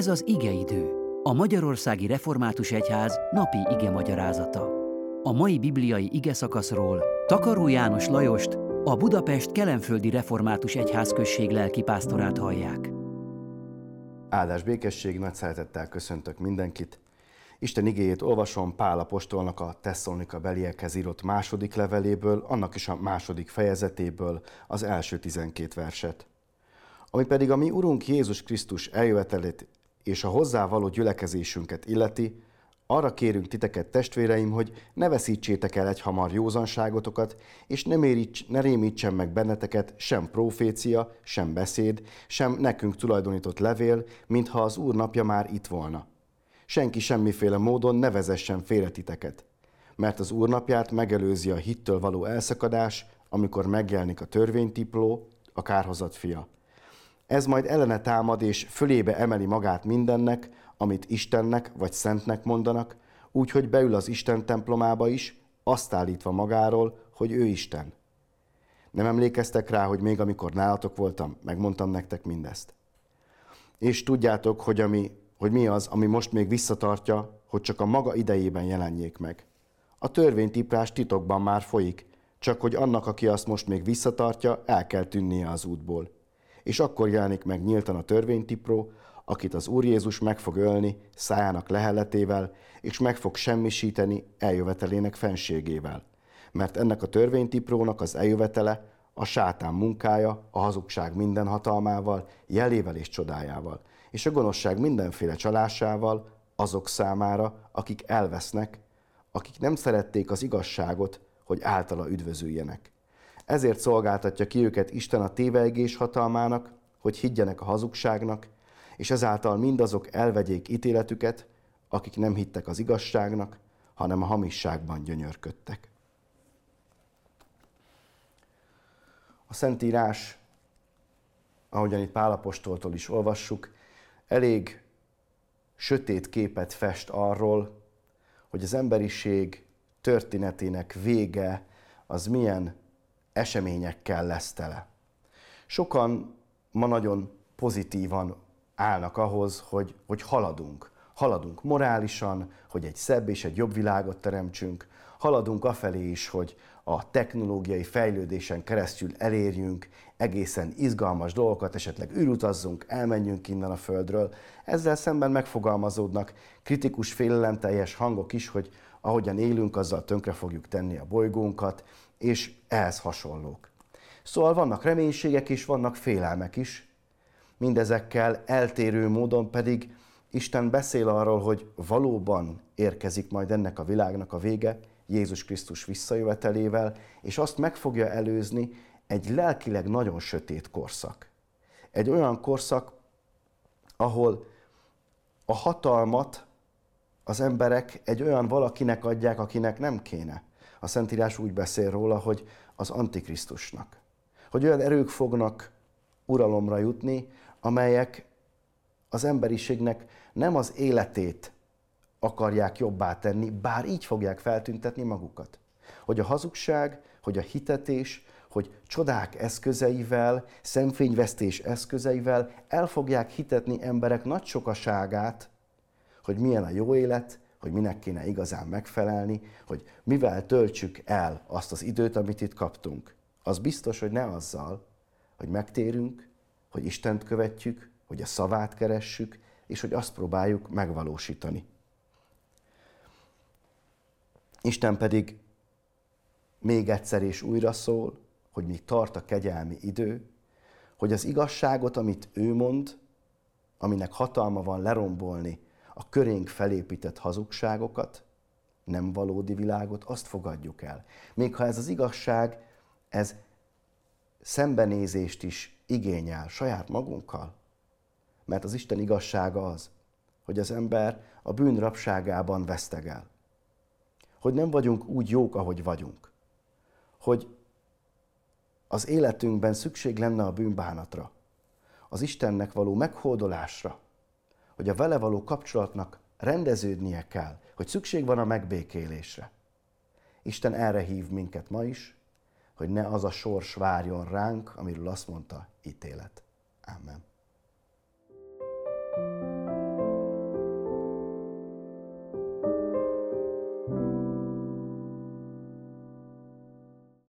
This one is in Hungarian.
Ez az igeidő, a Magyarországi Református Egyház napi ige magyarázata. A mai bibliai ige szakaszról Takaró János Lajost, a Budapest Kelenföldi Református Egyház község lelkipásztorát hallják. Áldás békesség, nagy szeretettel köszöntök mindenkit. Isten igéjét olvasom Pál apostolnak a Tesszalonika beliekhez írott második leveléből, annak is a második fejezetéből az első tizenkét verset. Ami pedig a mi Urunk Jézus Krisztus eljövetelét és a hozzá való gyülekezésünket illeti, arra kérünk titeket, testvéreim, hogy ne veszítsétek el egy hamar józanságotokat, és ne, méríts, ne rémítsen meg benneteket sem profécia, sem beszéd, sem nekünk tulajdonított levél, mintha az Úr napja már itt volna. Senki semmiféle módon ne vezessen félre titeket, mert az Úr napját megelőzi a hittől való elszakadás, amikor megjelenik a törvénytipló, a kárhozat fia ez majd ellene támad és fölébe emeli magát mindennek, amit Istennek vagy Szentnek mondanak, úgyhogy beül az Isten templomába is, azt állítva magáról, hogy ő Isten. Nem emlékeztek rá, hogy még amikor nálatok voltam, megmondtam nektek mindezt. És tudjátok, hogy, ami, hogy mi az, ami most még visszatartja, hogy csak a maga idejében jelenjék meg. A törvénytiprás titokban már folyik, csak hogy annak, aki azt most még visszatartja, el kell tűnnie az útból és akkor jelenik meg nyíltan a törvénytipró, akit az Úr Jézus meg fog ölni szájának leheletével, és meg fog semmisíteni eljövetelének fenségével. Mert ennek a törvénytiprónak az eljövetele a sátán munkája, a hazugság minden hatalmával, jelével és csodájával, és a gonoszság mindenféle csalásával azok számára, akik elvesznek, akik nem szerették az igazságot, hogy általa üdvözüljenek. Ezért szolgáltatja ki őket Isten a tévegés hatalmának, hogy higgyenek a hazugságnak, és ezáltal mindazok elvegyék ítéletüket, akik nem hittek az igazságnak, hanem a hamisságban gyönyörködtek. A Szentírás, ahogyan itt Pálapostoltól is olvassuk, elég sötét képet fest arról, hogy az emberiség történetének vége az milyen eseményekkel lesz tele. Sokan ma nagyon pozitívan állnak ahhoz, hogy, hogy haladunk. Haladunk morálisan, hogy egy szebb és egy jobb világot teremtsünk. Haladunk afelé is, hogy a technológiai fejlődésen keresztül elérjünk egészen izgalmas dolgokat, esetleg űrutazzunk, elmenjünk innen a Földről. Ezzel szemben megfogalmazódnak kritikus, félelemteljes hangok is, hogy ahogyan élünk, azzal tönkre fogjuk tenni a bolygónkat, és ehhez hasonlók. Szóval vannak reménységek is, vannak félelmek is, mindezekkel eltérő módon pedig Isten beszél arról, hogy valóban érkezik majd ennek a világnak a vége, Jézus Krisztus visszajövetelével, és azt meg fogja előzni egy lelkileg nagyon sötét korszak. Egy olyan korszak, ahol a hatalmat az emberek egy olyan valakinek adják, akinek nem kéne. A Szentírás úgy beszél róla, hogy az Antikrisztusnak. Hogy olyan erők fognak uralomra jutni, amelyek az emberiségnek nem az életét akarják jobbá tenni, bár így fogják feltüntetni magukat. Hogy a hazugság, hogy a hitetés, hogy csodák eszközeivel, szemfényvesztés eszközeivel el fogják hitetni emberek nagy sokaságát, hogy milyen a jó élet, hogy minek kéne igazán megfelelni, hogy mivel töltsük el azt az időt, amit itt kaptunk. Az biztos, hogy ne azzal, hogy megtérünk, hogy Istent követjük, hogy a szavát keressük, és hogy azt próbáljuk megvalósítani. Isten pedig még egyszer és újra szól, hogy míg tart a kegyelmi idő, hogy az igazságot, amit ő mond, aminek hatalma van lerombolni a körénk felépített hazugságokat, nem valódi világot, azt fogadjuk el. Még ha ez az igazság, ez szembenézést is igényel saját magunkkal. Mert az Isten igazsága az, hogy az ember a bűn rabságában vesztegel. Hogy nem vagyunk úgy jók, ahogy vagyunk. Hogy az életünkben szükség lenne a bűnbánatra, az Istennek való meghódolásra, hogy a vele való kapcsolatnak rendeződnie kell, hogy szükség van a megbékélésre. Isten erre hív minket ma is, hogy ne az a sors várjon ránk, amiről azt mondta, ítélet. Amen.